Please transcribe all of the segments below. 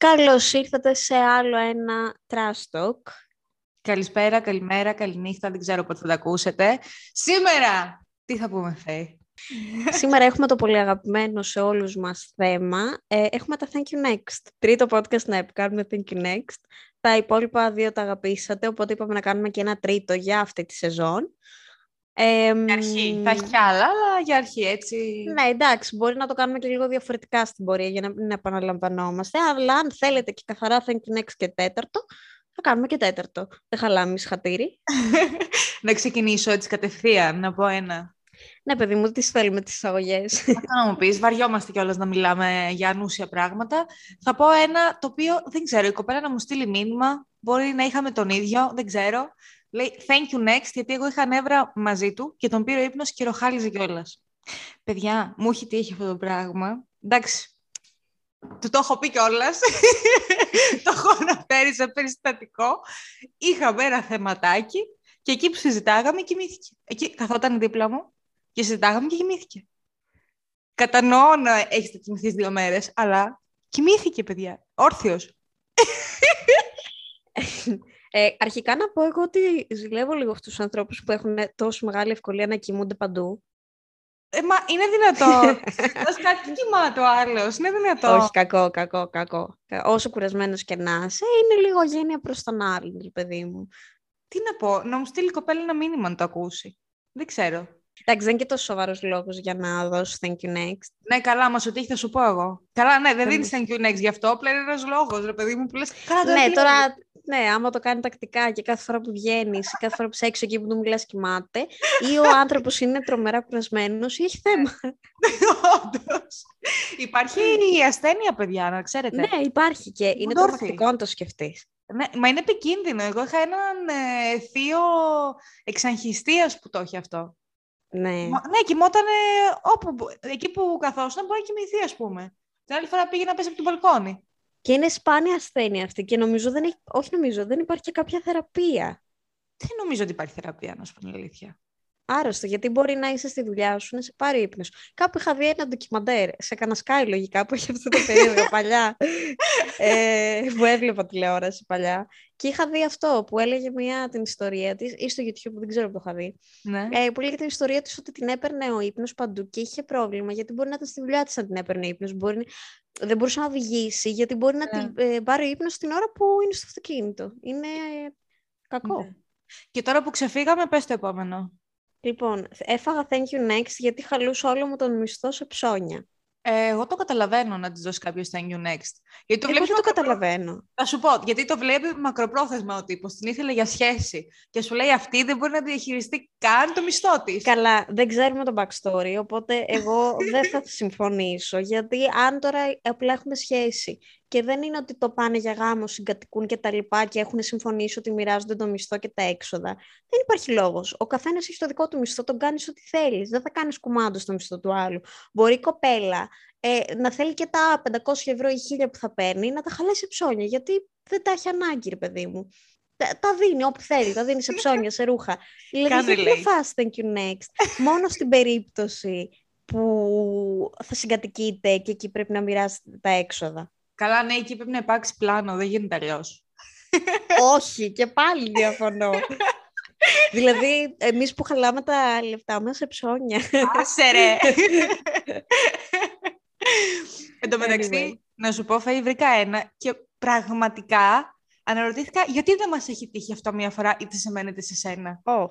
Καλώς ήρθατε σε άλλο ένα Trash Talk. Καλησπέρα, καλημέρα, καληνύχτα, δεν ξέρω πότε θα τα ακούσετε. Σήμερα, τι θα πούμε, Φέη; Σήμερα έχουμε το πολύ αγαπημένο σε όλους μας θέμα. Ε, έχουμε τα Thank You Next. Τρίτο podcast να κάνουμε Thank You Next. Τα υπόλοιπα δύο τα αγαπήσατε, οπότε είπαμε να κάνουμε και ένα τρίτο για αυτή τη σεζόν. Ε, για αρχή. Θα έχει κι άλλα, αλλά για αρχή έτσι. Ναι, εντάξει, μπορεί να το κάνουμε και λίγο διαφορετικά στην πορεία για να μην επαναλαμβανόμαστε. Αλλά αν θέλετε και καθαρά Thank You Next και τέταρτο, θα κάνουμε και τέταρτο. Δεν χαλάμε σχατήρι. να ξεκινήσω έτσι κατευθείαν, να πω ένα. Ναι, παιδί μου, τις θέλουμε τις εισαγωγές. Αυτό να μου πεις, βαριόμαστε κιόλας να μιλάμε για ανούσια πράγματα. Θα πω ένα το οποίο δεν ξέρω, η κοπέλα να μου στείλει μήνυμα, μπορεί να είχαμε τον ίδιο, δεν ξέρω. Λέει thank you next, γιατί εγώ είχα νεύρα μαζί του και τον πήρε ύπνος και ροχάλιζε κιόλας. Παιδιά, μου έχει τύχει αυτό το πράγμα. Εντάξει, του το έχω πει κιόλας. το έχω αναφέρει σε περιστατικό. Είχαμε ένα θεματάκι και εκεί που συζητάγαμε κοιμήθηκε. Εκεί καθόταν δίπλα μου και συζητάγαμε και κοιμήθηκε. Κατανοώ να έχετε κοιμηθείς δύο μέρες, αλλά κοιμήθηκε, παιδιά. Όρθιος. Ε, αρχικά να πω εγώ ότι ζηλεύω λίγο αυτούς τους ανθρώπους που έχουν τόσο μεγάλη ευκολία να κοιμούνται παντού. Ε, μα είναι δυνατό. Ως κάτι κοιμάται ο άλλος. Είναι δυνατό. Όχι, κακό, κακό, κακό. Όσο κουρασμένος και να είσαι, είναι λίγο γένεια προς τον άλλον, παιδί μου. Τι να πω, να μου στείλει η κοπέλα ένα μήνυμα να το ακούσει. Δεν ξέρω. Εντάξει, δεν είναι και τόσο σοβαρός λόγος για να δώσει thank you next. Ναι, καλά, μα ότι έχει θα σου πω εγώ. Καλά, ναι, δεν δίνεις thank you next γι' αυτό. Απλά είναι ένας λόγος, ρε παιδί μου, που λες. Ναι, τώρα, ναι, άμα το κάνει τακτικά και κάθε φορά που βγαίνεις ή κάθε φορά που είσαι έξω εκεί που του μιλάς κοιμάται, ή ο άνθρωπος είναι τρομερά κουρασμένος ή έχει θέμα. Όντως. υπάρχει η ασθένεια, παιδιά, να ξέρετε. Ναι, υπάρχει και είναι τρομακτικό να το σκεφτείς. Ναι, μα είναι επικίνδυνο. Εγώ είχα έναν ε, θείο εξαγχιστίας που το έχει αυτό. Ναι. Ναι, κοιμόταν όπου, εκεί που καθόσουν μπορεί να κοιμηθεί, ας πούμε. Την άλλη φορά πήγε να πέσει από την μπαλκόνι. Και είναι σπάνια ασθένεια αυτή και νομίζω δεν έχει, όχι νομίζω, δεν υπάρχει και κάποια θεραπεία. Δεν νομίζω ότι υπάρχει θεραπεία, να σου πω την αλήθεια άρρωστο, γιατί μπορεί να είσαι στη δουλειά σου, να σε πάρει ύπνο. Κάπου είχα δει ένα ντοκιμαντέρ, σε κανένα Sky λογικά, που έχει αυτό το περίοδο παλιά, ε, που έβλεπα τηλεόραση παλιά. Και είχα δει αυτό, που έλεγε μια την ιστορία της, ή στο YouTube, δεν ξέρω που το είχα δει, ναι. ε, που έλεγε την ιστορία της ότι την έπαιρνε ο ύπνος παντού και είχε πρόβλημα, γιατί μπορεί να ήταν στη δουλειά της να την έπαιρνε ο ύπνος. Μπορεί... Δεν μπορούσε να οδηγήσει, γιατί μπορεί να ναι. την ε, πάρει ο ύπνος την ώρα που είναι στο αυτοκίνητο. Είναι κακό. Ναι. Και τώρα που ξεφύγαμε, πες το επόμενο. Λοιπόν, έφαγα thank you next γιατί χαλούσα όλο μου τον μισθό σε ψώνια. Ε, εγώ το καταλαβαίνω να της δώσει κάποιος thank you next. Γιατί το εγώ δεν το καταλαβαίνω. Θα σου πω, γιατί το βλέπει μακροπρόθεσμα ο τύπος. Την ήθελε για σχέση. Και σου λέει αυτή δεν μπορεί να διαχειριστεί καν το μισθό της. Καλά, δεν ξέρουμε το backstory. Οπότε εγώ δεν θα συμφωνήσω. Γιατί αν τώρα απλά έχουμε σχέση και δεν είναι ότι το πάνε για γάμο, συγκατοικούν και τα λοιπά και έχουν συμφωνήσει ότι μοιράζονται το μισθό και τα έξοδα. Δεν υπάρχει λόγος. Ο καθένας έχει το δικό του μισθό, τον κάνεις ό,τι θέλεις. Δεν θα κάνεις κουμάντο στο μισθό του άλλου. Μπορεί η κοπέλα ε, να θέλει και τα 500 ευρώ ή 1000 που θα παίρνει να τα χαλέσει ψώνια, γιατί δεν τα έχει ανάγκη, ρε παιδί μου. Τα, τα δίνει όπου θέλει, τα δίνει σε ψώνια, σε ρούχα. δηλαδή, δεν είναι fast, thank you next. Μόνο στην περίπτωση που θα συγκατοικείτε και εκεί πρέπει να μοιράσετε τα έξοδα. Καλά, ναι, εκεί πρέπει να υπάρξει πλάνο, δεν γίνεται αλλιώς. Όχι, και πάλι διαφωνώ. δηλαδή, εμείς που χαλάμε τα λεφτά μας σε ψώνια. Άσε ρε! Εν τω μεταξύ, να σου πω, Φαΐ, βρήκα ένα και πραγματικά αναρωτήθηκα γιατί δεν μας έχει τύχει αυτό μία φορά είτε σε μένα είτε σε σένα. Oh.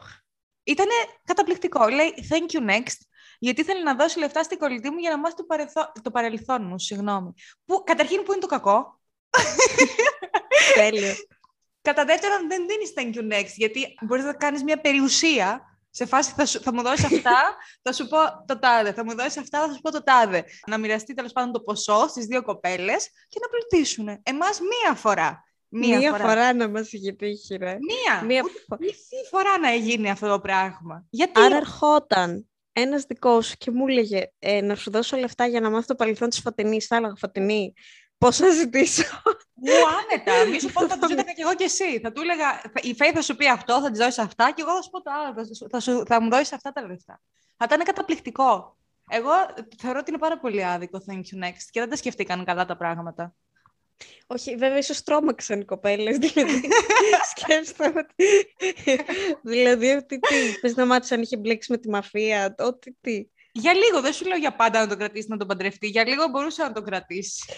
Ήτανε καταπληκτικό. Λέει, thank you next γιατί ήθελε να δώσει λεφτά στην κολλητή μου για να μάθει το, παρελθό... το παρελθόν μου, συγγνώμη. Που, καταρχήν, που είναι το κακό; Τέλειο. Κατά δεύτερον, δεν δίνεις thank you next, γιατί μπορείς να κάνεις μια περιουσία σε φάση θα, σου, θα μου δώσεις αυτά, θα σου πω το τάδε. Θα μου δώσεις αυτά, θα σου πω το τάδε. Να μοιραστεί τέλος πάντων το ποσό στις δύο κοπέλες και να πλουτίσουν. Εμάς μία φορά. Μία, μία φορά. φορά. να μας είχε τύχει, ρε. Μία. Μία φορά να γίνει αυτό το πράγμα. Γιατί... Άρα ερχόταν ένας δικός σου και μου έλεγε ε, να σου δώσω λεφτά για να μάθω το παρελθόν της Φωτεινής, θα έλεγα Φωτεινή, πώς θα ζητήσω; Μου άνετα. Μη σου πω θα το ζήταγα κι εγώ κι εσύ. Θα του έλεγα, η Φέη θα σου πει αυτό, θα της δώσεις αυτά και εγώ θα σου πω το άλλο. Θα, σου, θα μου δώσεις αυτά τα λεφτά. Θα ήταν καταπληκτικό. Εγώ θεωρώ ότι είναι πάρα πολύ άδικο Thank you next και δεν τα σκεφτήκαν καλά τα πράγματα. Όχι, βέβαια, ίσως τρόμαξαν οι κοπέλες. Δηλαδή, σκέφτομαι ότι. δηλαδή, ότι τι. Πες να μάθεις αν είχε μπλέξει με τη μαφία, ότι τι. Για λίγο, δεν σου λέω για πάντα να τον κρατήσει να τον παντρευτεί. Για λίγο μπορούσε να τον κρατήσει.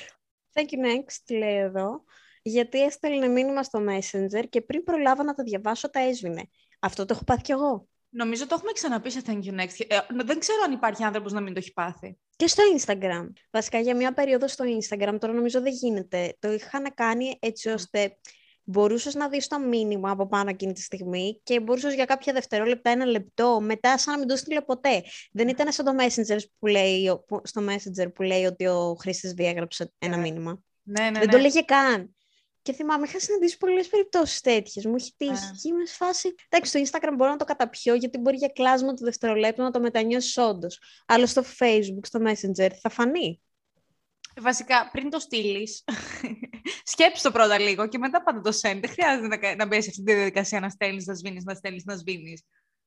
Thank you next, λέει εδώ. Γιατί έστελνε μήνυμα στο Messenger και πριν προλάβα να τα διαβάσω, τα έσβηνε. Αυτό το έχω πάθει κι εγώ. Νομίζω το έχουμε ξαναπεί σε Thank you next. Ε, δεν ξέρω αν υπάρχει άνθρωπος να μην το έχει πάθει. Και στο Instagram. Βασικά για μια περίοδο στο Instagram, τώρα νομίζω δεν γίνεται. Το είχαν κάνει έτσι ώστε μπορούσες να δεις το μήνυμα από πάνω εκείνη τη στιγμή και μπορούσες για κάποια δευτερόλεπτα, ένα λεπτό, μετά σαν να μην το στείλε ποτέ. Δεν ήταν σαν το Messenger που λέει, στο Messenger που λέει ότι ο χρήστης διέγραψε ένα ναι. μήνυμα. Ναι, ναι, δεν το λέγε καν. Και θυμάμαι, είχα συναντήσει πολλές περιπτώσεις τέτοιες. Μου έχει τύχει. Yeah. Και είμαι σε φάση. Εντάξει, στο Instagram μπορώ να το καταπιώ, γιατί μπορεί για κλάσμα του δευτερολέπτου να το μετανιώσεις όντως. Αλλά στο Facebook, στο Messenger, θα φανεί. Βασικά, πριν το στείλεις, σκέψει το πρώτα λίγο και μετά πάντα το send. Δεν χρειάζεται να, να μπει σε αυτή τη διαδικασία να στέλνεις, να σβήνεις, να στέλνεις, να σβήνεις.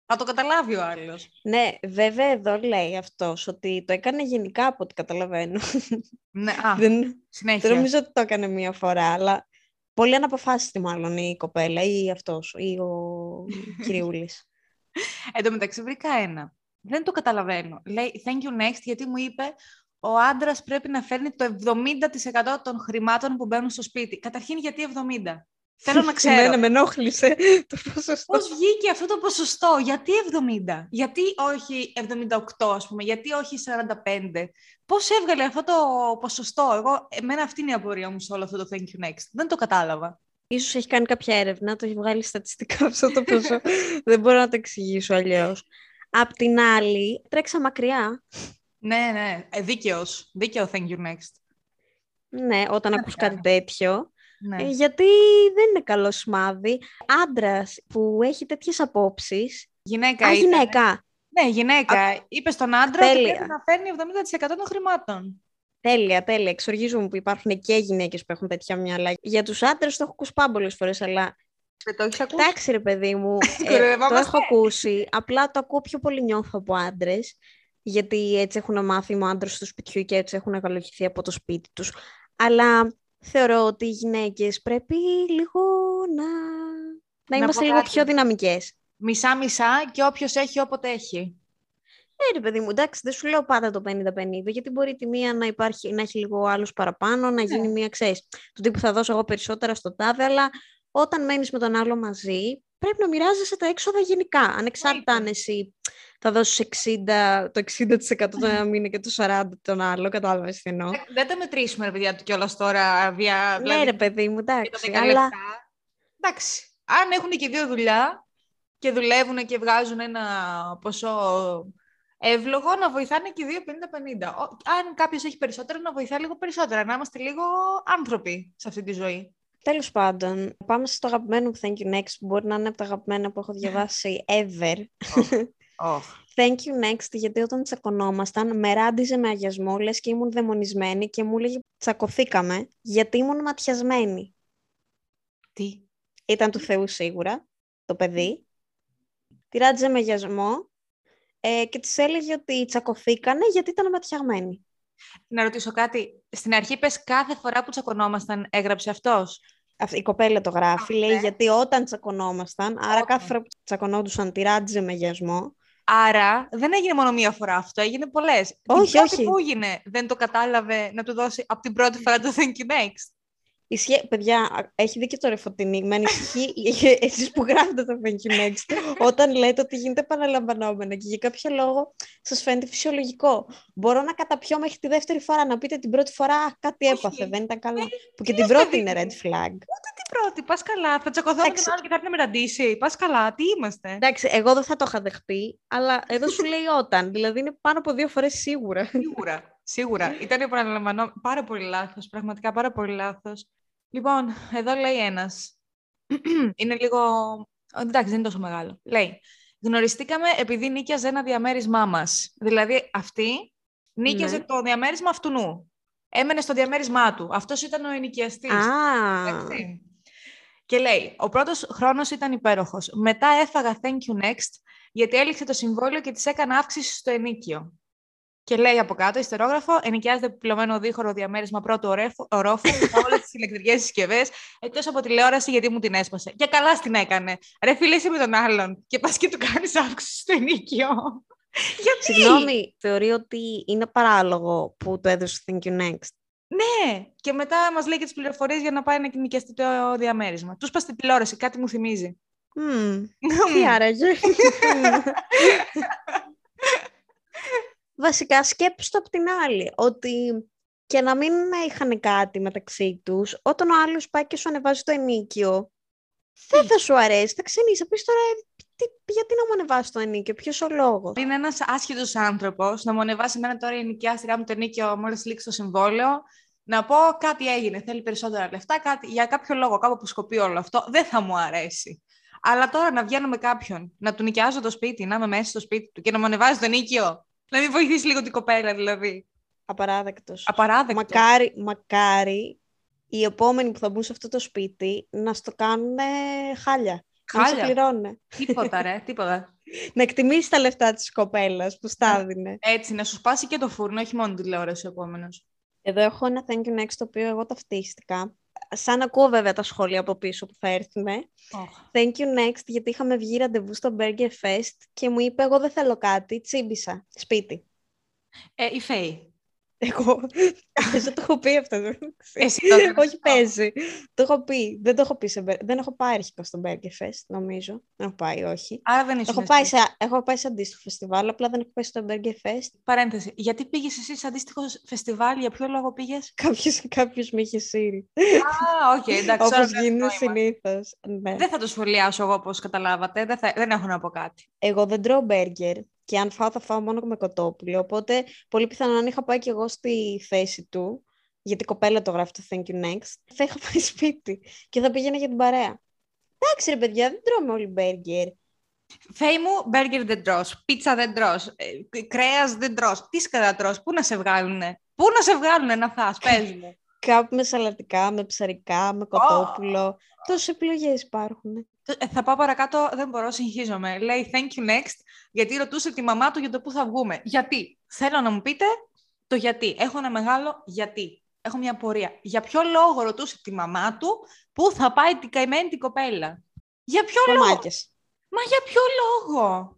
Θα το καταλάβει ο άλλος. Ναι, βέβαια εδώ λέει αυτός ότι το έκανε γενικά από ό,τι καταλαβαίνω. Ναι, α, δεν, συνέχεια. Δεν νομίζω ότι το έκανε μία φορά, αλλά πολύ αναποφάσιστη μάλλον η κοπέλα ή αυτός ή ο κυριούλης. Εν τω μεταξύ βρήκα ένα. Δεν το καταλαβαίνω. Λέει thank you next γιατί μου είπε ο άντρας πρέπει να φέρνει το 70% των χρημάτων που μπαίνουν στο σπίτι. Καταρχήν γιατί 70%. Θέλω να ξέρω. Εμένα με ενόχλησε το ποσοστό. Πώς βγήκε αυτό το ποσοστό, γιατί 70, γιατί όχι 78 ας πούμε, γιατί όχι 45. Πώς έβγαλε αυτό το ποσοστό, εγώ, εμένα αυτή είναι η απορία μου σε όλο αυτό το Thank you next. Δεν το κατάλαβα. Ίσως έχει κάνει κάποια έρευνα, το έχει βγάλει στατιστικά αυτό το ποσό. Δεν μπορώ να το εξηγήσω αλλιώς. Απ' την άλλη, τρέξα μακριά. Ναι, ναι, ε, δίκαιος. Δίκαιο Thank you next. Ναι, όταν ακούς κάτι τέτοιο. Ναι. Ε, γιατί δεν είναι καλό σημάδι. Άντρας που έχει τέτοιες απόψεις. Γυναίκα. Α, γυναίκα. Ναι, γυναίκα. Α, Είπες στον άντρα ότι πρέπει να φέρνει 70% των χρημάτων. Τέλεια, τέλεια. Εξοργίζομαι που υπάρχουν και γυναίκες που έχουν τέτοια μυαλά. Για τους άντρες το έχω ακούσει πάμπολε φορές, αλλά. Δεν το έχεις ακούσει; Εντάξει, ρε παιδί μου. ε, το έχω ακούσει. Απλά το ακούω πιο πολύ νιώθω από άντρες. Γιατί έτσι έχουν μάθει ο άντρα του σπιτιού και έτσι έχουν εγκαλοχηθεί από το σπίτι τους. Αλλά θεωρώ ότι οι γυναίκες πρέπει λίγο να, να, είμαστε λίγο πιο δυναμικές. Μισά-μισά και όποιος έχει όποτε έχει. Ναι, ρε παιδί μου, εντάξει, δεν σου λέω πάντα το 50-50, γιατί μπορεί τη μία να, υπάρχει, να έχει λίγο άλλους παραπάνω, να γίνει ναι. μία, ξέρεις, του τύπου θα δώσω εγώ περισσότερα στο τάδε, αλλά όταν μένεις με τον άλλο μαζί, πρέπει να μοιράζεσαι τα έξοδα γενικά. Ανεξάρτητα αν εσύ θα δώσεις 60, το 60% το ένα μήνα και το 40% τον άλλο, κατάλαβες τι εννοώ. Ε, δεν τα μετρήσουμε, ρε παιδιά, του κιόλας τώρα. Βια, ναι, δηλαδή, ρε παιδί μου, εντάξει. Αλλά... Εντάξει. Αν έχουν και δύο δουλειά και δουλεύουν και βγάζουν ένα ποσό εύλογο, να βοηθάνε και δύο 50-50. Αν κάποιος έχει περισσότερο, να βοηθάει λίγο περισσότερα. Να είμαστε λίγο άνθρωποι σε αυτή τη ζωή. Τέλος πάντων, πάμε στο αγαπημένο που Thank You Next, που μπορεί να είναι από τα αγαπημένα που έχω διαβάσει ever. Oh. Thank you next, γιατί όταν τσακωνόμασταν, με ράντιζε με αγιασμό, λες και ήμουν δαιμονισμένη και μου έλεγε τσακωθήκαμε, γιατί ήμουν ματιασμένη. Τι; Ήταν του Θεού σίγουρα, το παιδί. Τη ράντιζε με αγιασμό ε, και της έλεγε ότι τσακωθήκανε γιατί ήταν ματιαγμένη. Να ρωτήσω κάτι. Στην αρχή πες κάθε φορά που τσακωνόμασταν έγραψε αυτός. Η κοπέλα το γράφει, λέει, ναι. γιατί όταν τσακωνόμασταν, άρα κάθε φορά που τσακωνόντουσαν τη ράντιζε με γιασμό. Άρα δεν έγινε μόνο μία φορά αυτό, έγινε πολλές. Όχι, όχι. Πού έγινε, δεν το κατάλαβε να του δώσει από την πρώτη φορά το Thank you next. Ισχύει, παιδιά, έχει δίκιο το ρεφωτινή. Με ανησυχεί εσείς που γράφετε το Thank you next, όταν λέτε ότι γίνεται επαναλαμβανόμενα και για κάποιο λόγο σας φαίνεται φυσιολογικό. Μπορώ να καταπιώ μέχρι τη δεύτερη φορά, να πείτε την πρώτη φορά κάτι έπαθε, δεν ήταν καλά. που και την πρώτη είναι red flag. Ούτε την πρώτη, πας καλά. Θα τσακωθώ με τον άλλο και θα έρθει να με ραντήσει. Πας καλά, τι είμαστε. Εντάξει, εγώ δεν θα το είχα δεχτεί, αλλά εδώ σου λέει όταν. Δηλαδή είναι πάνω από δύο φορές σίγουρα. Σίγουρα. Σίγουρα. Ήταν επαναλαμβανό. Πάρα πολύ λάθος. Πραγματικά πάρα πολύ λάθος. Λοιπόν, εδώ λέει ένας. είναι λίγο. Εντάξει, δεν είναι τόσο μεγάλο. Λέει. Γνωριστήκαμε επειδή νίκιαζε ένα διαμέρισμά μας. Δηλαδή, αυτή νίκιαζε ναι. το διαμέρισμα αυτού νου. Έμενε στο διαμέρισμά του. Αυτός ήταν ο ενοικιαστής. Ah. Και λέει, ο πρώτος χρόνος ήταν υπέροχος. Μετά έφαγα thank you next, γιατί έληξε το συμβόλαιο και της έκανα αύξηση στο ενίκιο. Και λέει από κάτω, ιστερόγραφο, ενοικιάζεται επιπλωμένο δίχωρο διαμέρισμα πρώτου ορόφου με όλες τις ηλεκτρικές συσκευές, εκτός από τηλεόραση γιατί μου την έσπασε. Και καλά την έκανε. Ρε φίλε, με τον άλλον και πας και του κάνεις αύξηση στο ενίκιο. γιατί; Συγγνώμη, θεωρεί ότι είναι παράλογο που το έδωσε Thank you next. Ναι, και μετά μας λέει και τις πληροφορίες για να πάει να νοικιαστεί το διαμέρισμα. Τους πας στη τηλεόραση, κάτι μου θυμίζει. Mm. Τι άραγε. Βασικά σκέψου το απ' την άλλη, ότι και να μην είχαν κάτι μεταξύ τους, όταν ο άλλος πάει και σου ανεβάζει το ενίκιο, δεν θα σου αρέσει, θα ξενείς, θα πεις τώρα τι, γιατί να μου ανεβάσει το ενίκιο, ποιος ο λόγος; Είναι ένας άσχετος άνθρωπος να μου ανεβάσει εμένα τώρα η ενοικιάστριά μου το ενίκιο μόλις λήξει το συμβόλαιο. Να πω κάτι έγινε, θέλει περισσότερα λεφτά, κάτι, για κάποιο λόγο, κάπου που σκοπεί όλο αυτό, δεν θα μου αρέσει. Αλλά τώρα να βγαίνω με κάποιον, να του νοικιάζω το σπίτι, να είμαι μέσα στο σπίτι του και να μου ανεβάζει το ενίκιο. Να μην βοηθήσει λίγο την κοπέλα, δηλαδή. Απαράδεκτος. Απαράδεκτος. Μακάρι, μακάρι οι επόμενοι που θα μπουν σε αυτό το σπίτι να στο κάνουν χάλια. Χάλια. Να πληρώνουν. Τίποτα, ρε, τίποτα. να εκτιμήσει τα λεφτά της κοπέλας που στα Έτσι, να σου σπάσει και το φούρνο, όχι μόνο τηλεόραση ο επόμενος. Εδώ έχω ένα thank you next το οποίο εγώ ταυτίστηκα σαν ακούω βέβαια τα σχόλια από πίσω που θα έρθουν. Oh. Thank you next, γιατί είχαμε βγει ραντεβού στο Burger Fest και μου είπε εγώ δεν θέλω κάτι, τσίμπησα, σπίτι. Ε, η Φέη. Εγώ. Δεν το έχω πει αυτό. Εσύ Όχι, παίζει. Το έχω πει. Δεν το έχω πει σε Δεν έχω πάει αρχικά στο Burger Fest, νομίζω. Δεν έχω πάει, όχι. Άρα δεν έχω πάει, σε... έχω πάει σε αντίστοιχο φεστιβάλ, απλά δεν έχω πάει στο Burger Fest. Παρένθεση. Γιατί πήγες εσύ σε αντίστοιχο φεστιβάλ, για ποιο λόγο πήγες; Κάποιος με είχε σύρει. Α, οκ, εντάξει. Όπως γίνεται συνήθως. Ναι. Δεν θα το σχολιάσω εγώ, όπως καταλάβατε. Δεν, θα... δεν έχω να πω κάτι. Εγώ δεν τρώω μπέργκερ και αν φάω θα φάω μόνο με κοτόπουλο. Οπότε πολύ πιθανόν αν είχα πάει και εγώ στη θέση του, γιατί η κοπέλα το γράφει το Thank you next, θα είχα πάει σπίτι και θα πήγαινα για την παρέα. Εντάξει ρε παιδιά, δεν τρώμε όλοι μπέργκερ. Φέη μου, μπέργκερ δεν τρως, πίτσα δεν τρως, ε, κρέας δεν τρως. Τι σκατά τρως, πού να σε βγάλουνε, πού να σε βγάλουνε να φας, πες μου. Κάπου με σαλατικά, με ψαρικά, με κοτόπουλο. Oh. Τόσες επιλογές υπάρχουν. Ε, θα πάω παρακάτω, δεν μπορώ, συγχύζομαι. Λέει thank you next, γιατί ρωτούσε τη μαμά του για το πού θα βγούμε. Γιατί; Θέλω να μου πείτε το γιατί. Έχω ένα μεγάλο γιατί. Έχω μια απορία. Για ποιο λόγο ρωτούσε τη μαμά του πού θα πάει την καημένη την κοπέλα; Για ποιο Μαμάκες. λόγο. Μα για ποιο λόγο;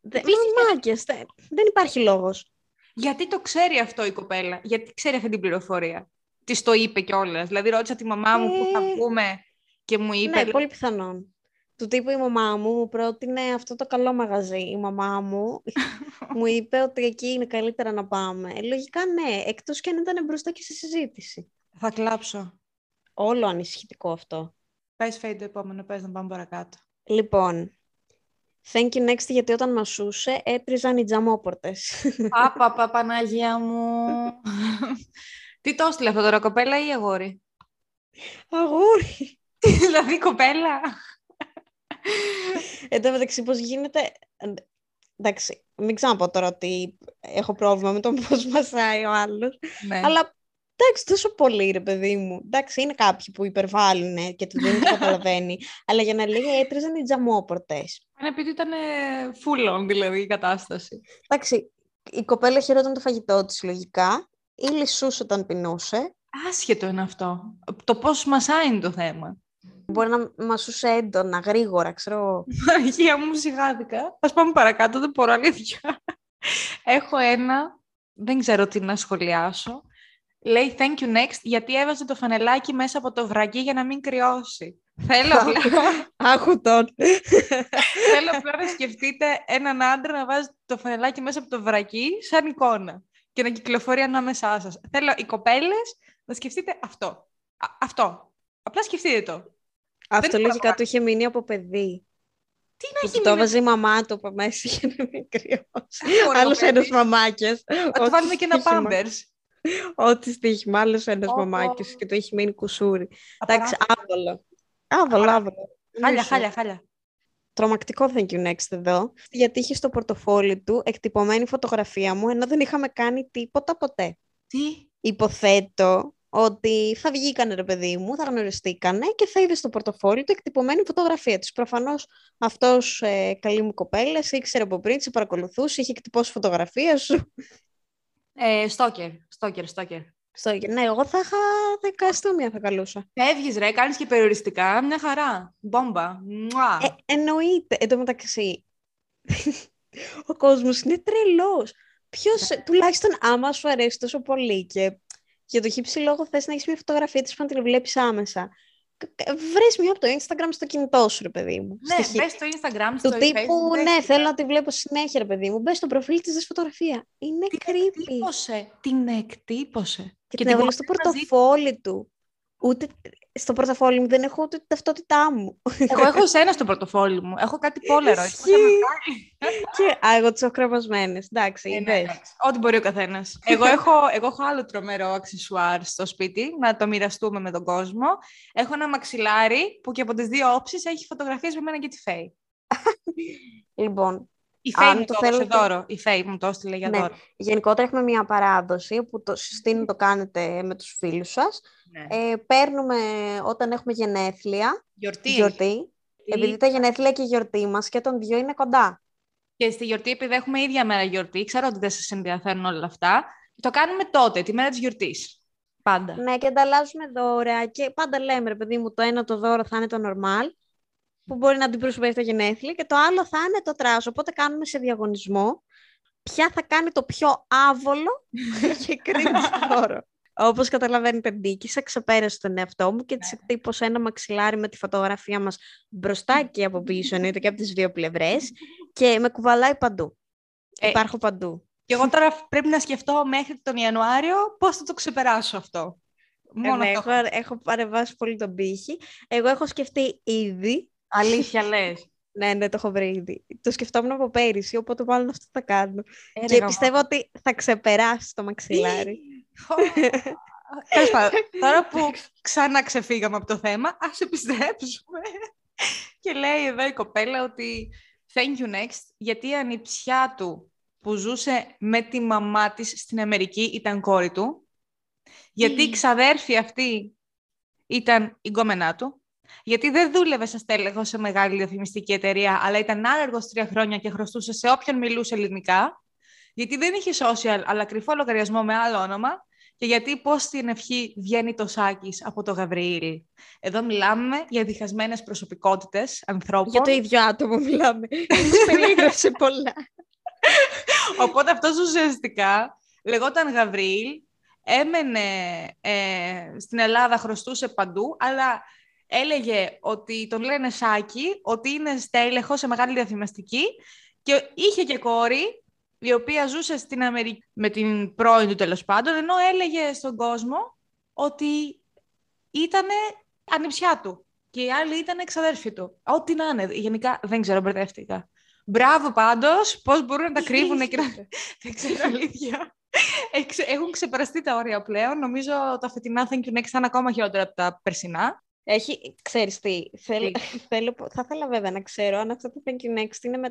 Δε, μαμάκες. Δεν υπάρχει λόγος. Γιατί το ξέρει αυτό η κοπέλα; Γιατί ξέρει αυτή την πληροφορία; Της το είπε κιόλας. Δηλαδή ρώτησα τη μαμά μου πού θα ε, βγούμε και μου είπε... Ναι, πολύ πιθανόν. Του τύπου η μαμά μου μου πρότεινε αυτό το καλό μαγαζί. Η μαμά μου μου είπε ότι εκεί είναι καλύτερα να πάμε. Ε, λογικά ναι, εκτός και αν ήταν μπροστά και σε συζήτηση. Θα κλάψω. Όλο ανησυχητικό αυτό. Πες φέι το επόμενο, πες να πάμε παρακάτω. Λοιπόν, thank you next γιατί όταν μασούσε έτριζαν οι τζαμόπορτες. Πάπα, πα, Παναγία μου. Τι το έστειλε αυτό τώρα, κοπέλα ή αγόρι; Αγόρι. δηλαδή κοπέλα. Εν τω μεταξύ, πώς γίνεται... Εντάξει, μην ξαναπώ τώρα ότι έχω πρόβλημα με το πώς μασάει ο άλλος. Ναι. Αλλά εντάξει, τόσο πολύ ρε παιδί μου. Εντάξει, είναι κάποιοι που υπερβάλλουν και το δεν το καταλαβαίνει. αλλά για να λέει έτρεζαν οι τζαμόπορτες. Είναι επειδή ήταν full on δηλαδή η κατάσταση. Εντάξει, η κοπέλα χαιρόταν το φαγητό της λογικά ή λυσούσε όταν πεινούσε. Άσχετο είναι αυτό. Το πώς μασάει είναι το θέμα. Μπορεί να μασούσε έντονα, γρήγορα, ξέρω. Μαγία μου, σιγάδικα. Ας πάμε παρακάτω, δεν μπορώ αλήθεια. Έχω ένα, δεν ξέρω τι να σχολιάσω. Λέει thank you next γιατί έβαζε το φανελάκι μέσα από το βραγί για να μην κρυώσει. Θέλω Άκου τον. Θέλω απλά να σκεφτείτε έναν άντρα να βάζει το φανελάκι μέσα από το βρακί σαν εικόνα και να κυκλοφορεί ανάμεσά σας. Θέλω οι κοπέλες να σκεφτείτε αυτό. αυτό. Απλά σκεφτείτε το. Αυτό λογικά του είχε μείνει από παιδί. Τι να έχει μείνει. Το έβαζε η μαμά του από μέσα για να μην κρυώσει. Άλλος ένας μαμάκες. Θα του βάλουμε και ένα πάμπερ. Ό,τι στοίχημα, άλλος ένας μαμάκες και το έχει μείνει κουσούρι. Εντάξει, άβολο. Άβολο, άβολο. Χάλια, χάλια, χάλια. Τρομακτικό thank you next εδώ, γιατί είχε στο πορτοφόλι του εκτυπωμένη φωτογραφία μου, ενώ δεν είχαμε κάνει τίποτα ποτέ. Τι; Υποθέτω ότι θα βγήκανε ρε παιδί μου, θα γνωριστήκανε και θα είδε στο πορτοφόλι του εκτυπωμένη φωτογραφία της. Προφανώς αυτός ε, καλή μου κοπέλα, ήξερε από πριν, σε παρακολουθούσε, είχε εκτυπώσει φωτογραφία σου Ε, στόκερ, στόκερ, στόκερ. Στο... Ναι, εγώ θα είχα δεκαστούμια θα καλούσα. Φεύγεις ρε, κάνεις και περιοριστικά, μια χαρά. Μπόμπα. Μουά. Ε, εννοείται. Εν τω μεταξύ, ο κόσμος είναι τρελός. Ποιος, τουλάχιστον άμα σου αρέσει τόσο πολύ και για το χύψη λόγο θες να έχεις μια φωτογραφία της που να την βλέπεις άμεσα. Βρες μια από το Instagram στο κινητό σου, ρε παιδί μου. Ναι, Στη- μπες στο Instagram, στο Του τύπου, Facebook, ναι, δες θέλω να τη βλέπω συνέχεια, ρε παιδί μου. Μπες στο προφίλ της, δες φωτογραφία. Είναι Την creepy. εκτύπωσε. Την εκτύπωσε. Και, την έβαλες στο μπορεί μαζί- πορτοφόλι του. Ούτε στο πορτοφόλι μου δεν έχω ούτε την ταυτότητά μου. Εγώ έχω σένα στο πορτοφόλι μου. Έχω κάτι πόλερο. έτσι, που θα με Ισχύει. βγάλει. και α, εγώ τις έχω κρεμασμένες. Εντάξει, Ε, ναι, είδες. εντάξει. Ό,τι μπορεί ο καθένας. εγώ, έχω, εγώ έχω άλλο τρομερό αξισουάρ στο σπίτι, να το μοιραστούμε με τον κόσμο. Έχω ένα μαξιλάρι που και από τις δύο όψεις έχει φωτογραφίες με μένα και τη Φέη. Λοιπόν, Η Φέη Αν μου το το έδωσε θέλετε- δώρο. Η Φέη μου το έστειλε για Ναι. δώρο. γενικότερα έχουμε μια παράδοση που το συστήνω το κάνετε με τους φίλους σας. Ναι. Ε, παίρνουμε όταν έχουμε γενέθλια, Γιορτή. γιορτή, επειδή τα γενέθλια και η γιορτή μας και των δυο είναι κοντά. Και στη γιορτή, επειδή έχουμε ίδια μέρα γιορτή, ξέρω ότι δεν σας ενδιαφέρουν όλα αυτά. Το κάνουμε τότε, τη μέρα της γιορτής. Πάντα. Ναι, και ανταλλάζουμε δώρα και πάντα λέμε, ρε παιδί μου, το ένα το δώρο θα είναι το normal, που μπορεί να αντιπροσωπεύει τα γενέθλια και το άλλο θα είναι το τράσο. Οπότε κάνουμε σε διαγωνισμό ποια θα κάνει το πιο άβολο και cringe δώρο. Όπως καταλαβαίνετε, νίκησα, ξεπέρασε τον εαυτό μου και τη εκτύπωσα ένα μαξιλάρι με τη φωτογραφία μας μπροστά και από πίσω, εννοείται και από τις δύο πλευρές. και με κουβαλάει παντού. Ε, Υπάρχω παντού. Και εγώ τώρα πρέπει να σκεφτώ μέχρι τον Ιανουάριο πώς θα το ξεπεράσω αυτό. Μόνο Ε, ναι, αυτό. έχω, έχω παρεμβάσει πολύ τον πύχη. Εγώ έχω σκεφτεί ήδη Αλήθεια λες. Ναι, ναι, το έχω βρει ήδη. Το σκεφτόμουν από πέρυσι, οπότε μάλλον αυτό θα κάνω. Ε, ρε, και γαμώ. πιστεύω ότι θα ξεπεράσει το μαξιλάρι. Τέλος πάντων, τώρα που ξαναξεφύγαμε από το θέμα, ας επιστρέψουμε. και λέει εδώ η κοπέλα ότι thank you next, γιατί η ανιψιά του που ζούσε με τη μαμά της στην Αμερική ήταν κόρη του, γιατί η ξαδέρφη αυτή ήταν η γκόμενά του, γιατί δεν δούλευε σαν στέλεχο σε μεγάλη διαφημιστική εταιρεία, αλλά ήταν άνεργος τρία χρόνια και χρωστούσε σε όποιον μιλούσε ελληνικά, γιατί δεν είχε social, αλλά κρυφό λογαριασμό με άλλο όνομα, και γιατί πώς στην ευχή βγαίνει το Σάκης από το Γαβριήλ. Εδώ μιλάμε για διχασμένες προσωπικότητες ανθρώπων. Για το ίδιο άτομο μιλάμε. Μας περίγραψε πολλά. Οπότε αυτός ουσιαστικά λεγόταν Γαβριήλ, έμενε ε, στην Ελλάδα, χρωστούσε παντού, αλλά έλεγε ότι τον λένε Σάκη, ότι είναι στέλεχος σε μεγάλη διαφημιστική και είχε και κόρη, η οποία ζούσε στην Αμερική με την πρώην του τέλος πάντων, ενώ έλεγε στον κόσμο ότι ήταν ανιψιά του και η άλλη ήταν εξαδέρφη του. Ό,τι να είναι. Γενικά δεν ξέρω, μπερδεύτηκα. Μπράβο πάντως, πώς μπορούν να τα κρύβουν και να... δεν ξέρω αλήθεια. Εξ- Έχουν ξεπεραστεί τα όρια πλέον. Νομίζω τα φετινά Thank you Next θα είναι ακόμα χειρότερα από τα περσινά. Έχει, ξέρεις τι, θέλ, θέλω, θα ήθελα βέβαια να ξέρω αν αυτό το Thank you next είναι με,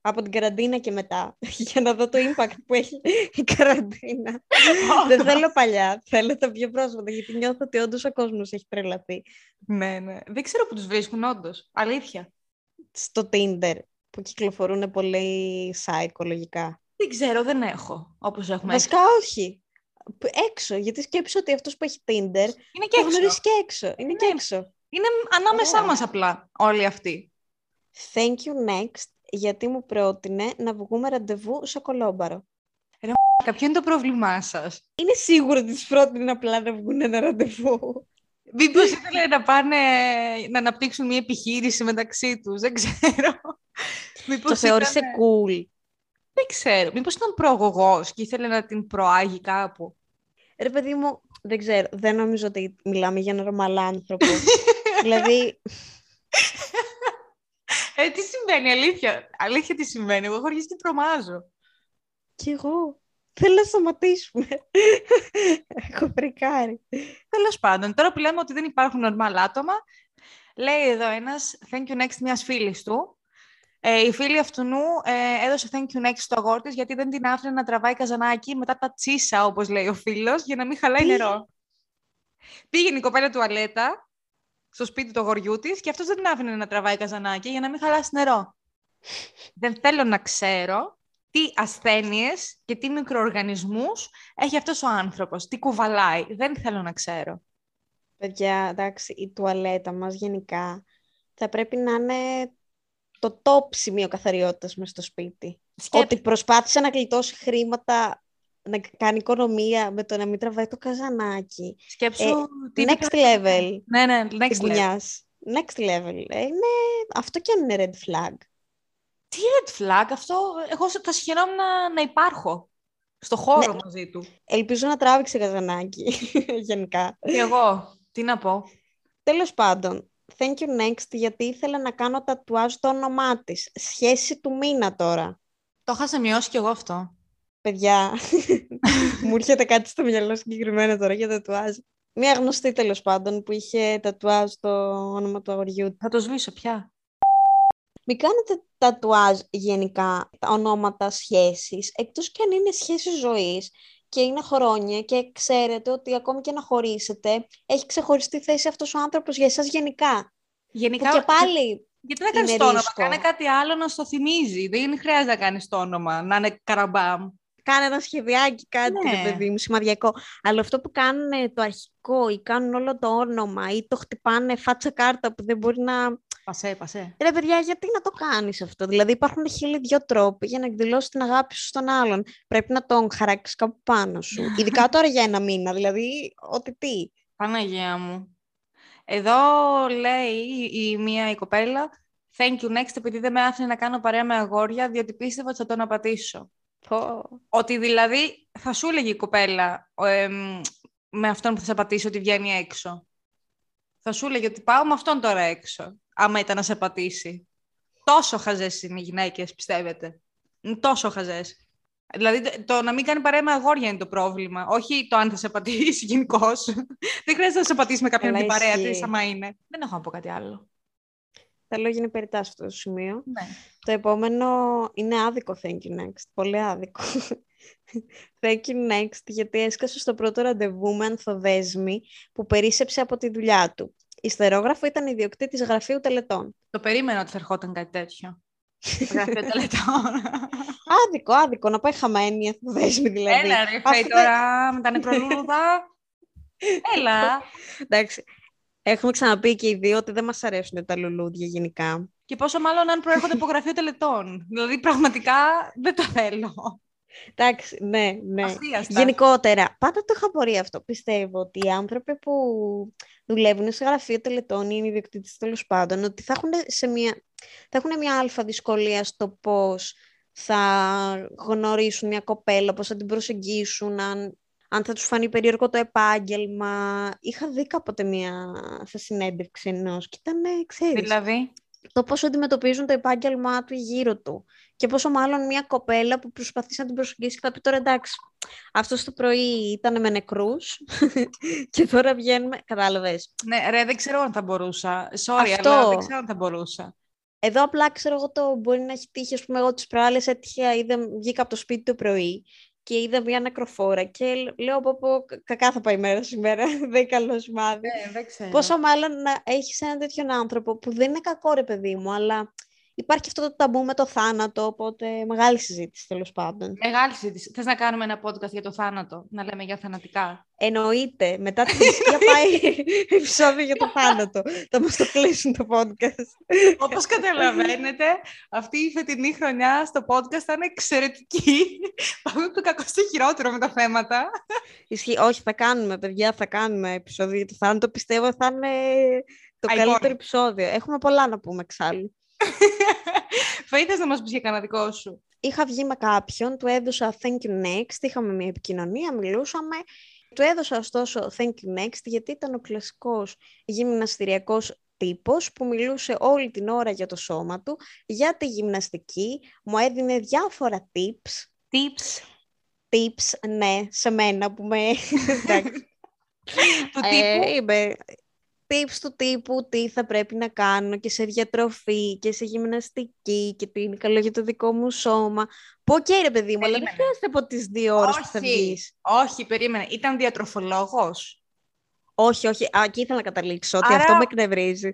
από την καραντίνα και μετά, για να δω το impact που έχει η καραντίνα. Δεν θέλω παλιά, θέλω τα πιο πρόσφατα, γιατί νιώθω ότι όντως ο κόσμος έχει τρελαθεί. ναι, ναι. Δεν ξέρω που τους βρίσκουν όντως. Αλήθεια. Στο Tinder, που κυκλοφορούν πολύ site λογικά. Δεν ξέρω, δεν έχω, όπως έχουμε. Βασικά όχι. Που- Έξω, γιατί σκέψω ότι αυτός που έχει Tinder Είναι και το έξω. γνωρίζει και έξω. Είναι και Ναι. έξω. Είναι ανάμεσά Ωραία. μας απλά όλοι αυτοί. Thank you next, γιατί μου πρότεινε να βγούμε ραντεβού σε κολόμπαρο. Ποιο είναι το πρόβλημά σας. Είναι σίγουρο ότι της πρότεινε απλά να βγουν ένα ραντεβού. Μήπως ήθελε να πάνε να αναπτύξουν μια επιχείρηση μεταξύ τους. Δεν ξέρω. Μήπως Το θεώρησε ήταν- cool. Δεν ξέρω. Μήπως ήταν προαγωγός και ήθελε να την προάγει κάπου. Ρε παιδί μου, δεν ξέρω, δεν νομίζω ότι μιλάμε για νορμαλ άνθρωπο. δηλαδή, Ε, τι συμβαίνει, αλήθεια. Αλήθεια τι συμβαίνει. Εγώ έχω αρχίσει και τρομάζω. κι εγώ. Θέλω να σταματήσουμε. Έχω φρικάρει. Τέλος πάντων, τώρα που λέμε ότι δεν υπάρχουν normal άτομα, λέει εδώ ένας thank you next μιας φίλης του. Ε, η φίλη αυτού ε, έδωσε thank you next στο αγόρι της γιατί δεν την άφηνε να τραβάει καζανάκι μετά τα τσίσα, όπως λέει ο φίλος, για να μην χαλάει Τι; νερό. Πήγαινε η κοπέλα τουαλέτα στο σπίτι του αγοριού της και αυτός δεν την άφηνε να τραβάει καζανάκι για να μην χαλάσει νερό. δεν θέλω να ξέρω τι ασθένειες και τι μικροοργανισμούς έχει αυτός ο άνθρωπος, τι κουβαλάει. Δεν θέλω να ξέρω. Παιδιά, εντάξει, η τουαλέτα μας γενικά θα πρέπει να είναι το top σημείο καθαριότητας μες στο σπίτι. Ότι προσπάθησε να γλιτώσει χρήματα, να κάνει οικονομία με το να μην τραβάει το καζανάκι. Σκέψου... Ε, τι next level. Ναι, ναι, next level. Next level. Ε, είναι... Αυτό και αν είναι red flag. Τι red flag, αυτό εγώ θα συγχαιρόμουν να, να υπάρχω στο χώρο ναι. μαζί του. Ελπίζω να τράβηξε καζανάκι, γενικά. Και εγώ, τι να πω. Τέλος πάντων, thank you next, γιατί ήθελα να κάνω τατουάζ το όνομά της. Σχέση του μήνα τώρα. Το είχα σημειώσει κι εγώ αυτό. Παιδιά, μου έρχεται κάτι στο μυαλό συγκεκριμένα τώρα για τατουάζ. Μία γνωστή τέλος πάντων που είχε τατουάζ το όνομα του αγοριού. Θα το σβήσω πια. Μην κάνετε τατουάζ γενικά τα ονόματα σχέσης, εκτός και αν είναι σχέση ζωής και είναι χρόνια και ξέρετε ότι ακόμη και να χωρίσετε, έχει ξεχωριστή θέση αυτός ο άνθρωπος για εσάς γενικά. Γενικά, και πάλι γιατί να κάνεις το όνομα, κάνε κάτι άλλο να στο θυμίζει. Δεν χρειάζεται να κάνεις το όνομα, να είναι καραμπάμ. Κάνε ένα σχεδιάκι, κάτι, ναι. παιδί μου, σημαδιακό. Αλλά αυτό που κάνουν το αρχικό ή κάνουν όλο το όνομα ή το χτυπάνε φάτσα κάρτα που δεν μπορεί να Πασέ, πασέ. Ρε παιδιά, γιατί να το κάνεις αυτό; Δηλαδή υπάρχουν χίλιοι δυο τρόποι για να εκδηλώσεις την αγάπη σου στον άλλον. Πρέπει να τον χαράξεις κάπου πάνω σου. Ειδικά τώρα για ένα μήνα, δηλαδή ό,τι τι. Παναγία μου. Εδώ λέει η, μία η κοπέλα, thank you next, επειδή δεν με άφηνε να κάνω παρέα με αγόρια, διότι πίστευα ότι θα τον απατήσω. Ότι δηλαδή θα σου έλεγε η κοπέλα με αυτόν που θα σε απατήσει ότι βγαίνει έξω. Θα σου έλεγε ότι πάω με αυτόν τώρα έξω άμα ήταν να σε πατήσει. Τόσο χαζές είναι οι γυναίκες, πιστεύετε. Είναι τόσο χαζές. Δηλαδή, το να μην κάνει παρέα με αγόρια είναι το πρόβλημα. Όχι το αν θα σε πατήσει γενικώς. Δεν χρειάζεται να σε πατήσει με κάποιον την παρέα της, άμα είναι. Δεν έχω να πω κάτι άλλο. Τα λόγια είναι περιτά σε αυτό το σημείο. Ναι. Το επόμενο είναι άδικο thank you next. Πολύ άδικο. Thank you next, γιατί έσκασε στο πρώτο ραντεβού με ανθοδέσμη που περίσεψε από τη δουλειά του. Ιστερόγραφο ήταν ιδιοκτήτης γραφείου τελετών. Το περίμενα ότι θα ερχόταν κάτι τέτοιο. γραφείο τελετών. άδικο, άδικο. Να πάει χαμένη η εθνοδέσμη δηλαδή. Έλα ρε, Αυτή... τώρα με τα νεκρολούδα. Έλα. Εντάξει. Έχουμε ξαναπεί και οι δύο ότι δεν μας αρέσουν τα λουλούδια γενικά. Και πόσο μάλλον αν προέρχονται από γραφείο τελετών. Δηλαδή πραγματικά δεν το θέλω. Εντάξει, ναι, ναι. Γενικότερα, πάντα το είχα πορεί αυτό. Πιστεύω ότι οι άνθρωποι που δουλεύουν σε γραφείο τελετών ή είναι ιδιοκτήτες τέλος πάντων, ότι θα έχουν, σε μια, θα έχουν μια αλφα δυσκολία στο πώς θα γνωρίσουν μια κοπέλα, πώς θα την προσεγγίσουν, αν, αν θα τους φανεί περίεργο το επάγγελμα. Είχα δει κάποτε μια σε συνέντευξη ενός και ήταν, ξέρεις, δηλαδή; Το πώς αντιμετωπίζουν το επάγγελμά του γύρω του. Και πόσο μάλλον μια κοπέλα που προσπαθεί να την προσεγγίσει και θα πει τώρα εντάξει, αυτός το πρωί ήταν με νεκρούς και τώρα βγαίνουμε. Κατάλαβες. Ναι, ρε, δεν ξέρω αν θα μπορούσα. Sorry, αυτό... αλλά δεν ξέρω αν θα μπορούσα. Εδώ απλά ξέρω εγώ το μπορεί να έχει τύχει, ας πούμε, εγώ τις προάλλες έτυχε, είδα, βγήκα από το σπίτι το πρωί και είδα μια νεκροφόρα και λέω από πω κακά θα πάει η μέρα σήμερα, δεν καλός σημάδι. Ναι, δεν ξέρω. Πόσο μάλλον να έχεις έναν τέτοιον άνθρωπο που δεν είναι κακό ρε παιδί μου, αλλά υπάρχει αυτό το ταμπού με το θάνατο, οπότε μεγάλη συζήτηση τέλος πάντων. Μεγάλη συζήτηση. Θες να κάνουμε ένα podcast για το θάνατο, να λέμε για θανατικά; Εννοείται. Μετά τη θρησκεία πάει επεισόδιο για το θάνατο. Θα μας το κλείσουν το podcast. Όπως καταλαβαίνετε, αυτή η φετινή χρονιά στο podcast θα είναι εξαιρετική. Πάμε από το κακό στο χειρότερο με τα θέματα. Ισχύει. Όχι, θα κάνουμε, παιδιά, θα κάνουμε επεισόδιο για το θάνατο. Πιστεύω θα είναι το καλύτερο επεισόδιο. Έχουμε πολλά να πούμε εξάλλου. Θα ήθελες να μας πεις για κανένα δικό σου. Είχα βγει με κάποιον, του έδωσα thank you next, είχαμε μια επικοινωνία, μιλούσαμε. Του έδωσα ωστόσο thank you next γιατί ήταν ο κλασικός γυμναστηριακός τύπος που μιλούσε όλη την ώρα για το σώμα του, για τη γυμναστική, μου έδινε διάφορα tips. Tips. Tips, ναι, σε μένα που με... του τύπου. Ε, είμαι tips του τύπου τι θα πρέπει να κάνω και σε διατροφή και σε γυμναστική και τι είναι καλό για το δικό μου σώμα. Πω και ρε παιδί μου, αλλά δεν χρειάζεται από τις δύο ώρες που θα βγεις. Όχι, περίμενε. Ήταν διατροφολόγος; Όχι, όχι. Α, εκεί ήθελα να καταλήξω, ότι αυτό με εκνευρίζει.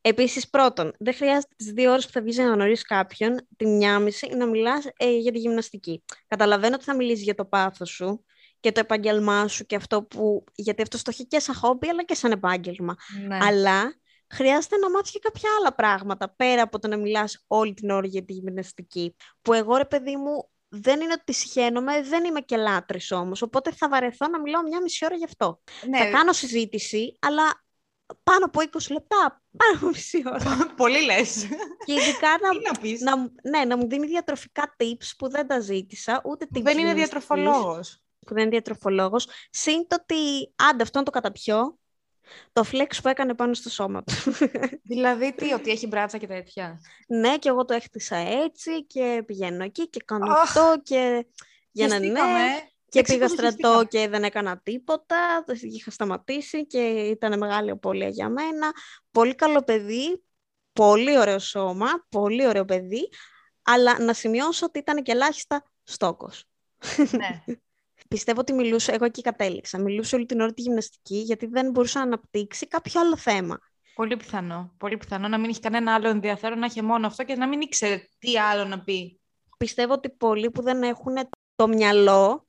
Επίσης, πρώτον, δεν χρειάζεται τις δύο ώρες που θα βγεις να γνωρίσεις κάποιον, τη μια μισή, να μιλάς ε, για τη γυμναστική. Καταλαβαίνω ότι θα μιλήσεις για το πάθος σου και το επάγγελμά σου και αυτό που. Γιατί αυτό το έχει και σαν χόμπι, αλλά και σαν επάγγελμα. Ναι. Αλλά χρειάζεται να μάθεις και κάποια άλλα πράγματα πέρα από το να μιλάς όλη την ώρα για τη γυμναστική. Που εγώ, ρε παιδί μου, δεν είναι ότι συχαίνομαι, δεν είμαι και λάτρης όμως. Οπότε θα βαρεθώ να μιλάω μια μισή ώρα γι' αυτό. Ναι, Θα κάνω συζήτηση, αλλά πάνω από 20 λεπτά, πάνω από μισή ώρα. πολύ λες. και ειδικά να, Τι να πεις. να, μου- ναι, να μου δίνει διατροφικά tips που δεν τα ζήτησα, ούτε tips Δεν είναι γυμναστικής, διατροφολόγος. Που δεν είναι διατροφολόγος. Συν το ότι, άντε αυτό να το καταπιώ, το flex που έκανε πάνω στο σώμα του. δηλαδή, τι, ότι έχει μπράτσα και τέτοια. ναι, και εγώ το έχτισα έτσι και πηγαίνω εκεί και κάνω Αχ, αυτό και για να ναι. Χεστήκαμε. Και πήγα Εξυπνοχεστήκαμε. στρατό και δεν έκανα τίποτα. Είχα σταματήσει και ήταν μεγάλη απώλεια για μένα. Πολύ καλό παιδί, πολύ ωραίο σώμα, πολύ ωραίο παιδί. Αλλά να σημειώσω ότι ήταν και ελάχιστα στόκος. ναι. Πιστεύω ότι μιλούσε, εγώ εκεί κατέληξα, μιλούσε όλη την ώρα τη γυμναστική γιατί δεν μπορούσε να αναπτύξει κάποιο άλλο θέμα. Πολύ πιθανό. Πολύ πιθανό να μην έχει κανένα άλλο ενδιαφέρον, να έχει μόνο αυτό και να μην ήξερε τι άλλο να πει. Πιστεύω ότι πολλοί που δεν έχουν το μυαλό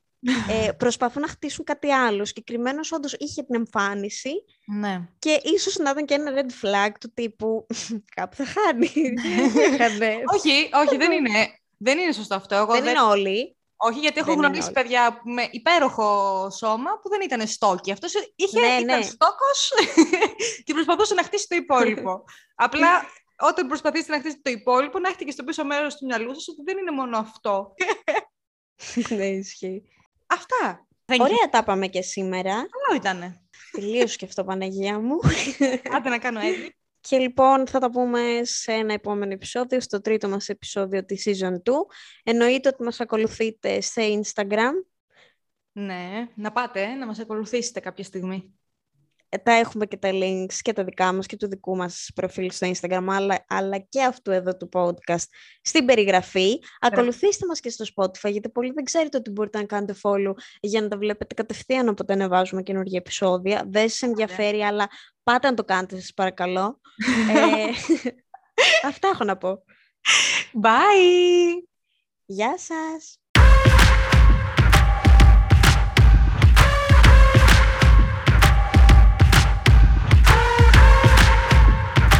ε, προσπαθούν να χτίσουν κάτι άλλο. Συγκεκριμένος όντως είχε την εμφάνιση Ναι. και ίσως να ήταν και ένα red flag του τύπου κάπου θα χάνει. Έχανε. όχι, όχι, δεν είναι. Δεν είναι σωστό αυτό. Εγώ δεν είναι όλοι. Όχι, γιατί έχω Δεν είναι γνωρίσει όλοι. παιδιά με υπέροχο σώμα που δεν ήταν στόκι. Αυτός είχε, Ναι, ήταν ναι. στόκος και προσπαθούσε να χτίσει το υπόλοιπο. Απλά όταν προσπαθήσετε να χτίσετε το υπόλοιπο, να έχετε και στο πίσω μέρος του μυαλού σας ότι δεν είναι μόνο αυτό. ναι, ισχύει. Αυτά. Δεν Ωραία τα πάμε και σήμερα. Καλό ήτανε. Τελείωσε και αυτό, Παναγία μου. Άντε να κάνω έτσι. Και λοιπόν θα τα πούμε σε ένα επόμενο επεισόδιο, στο τρίτο μας επεισόδιο της Season 2. Εννοείται ότι μας ακολουθείτε σε Instagram. Ναι, να πάτε, να μας ακολουθήσετε κάποια στιγμή. Ε, Τα έχουμε και τα links και τα δικά μας και του δικού μας προφίλ στο Instagram, αλλά, αλλά και αυτού εδώ του podcast στην περιγραφή. Ακολουθήστε μας και στο Spotify, γιατί πολλοί δεν ξέρετε ότι μπορείτε να κάνετε follow για να τα βλέπετε κατευθείαν όποτε ανεβάζουμε καινούργια επεισόδια. Δεν σας ενδιαφέρει, αλλά πάτε να το κάνετε, σας παρακαλώ. ε, αυτά έχω να πω. Bye! Γεια σας!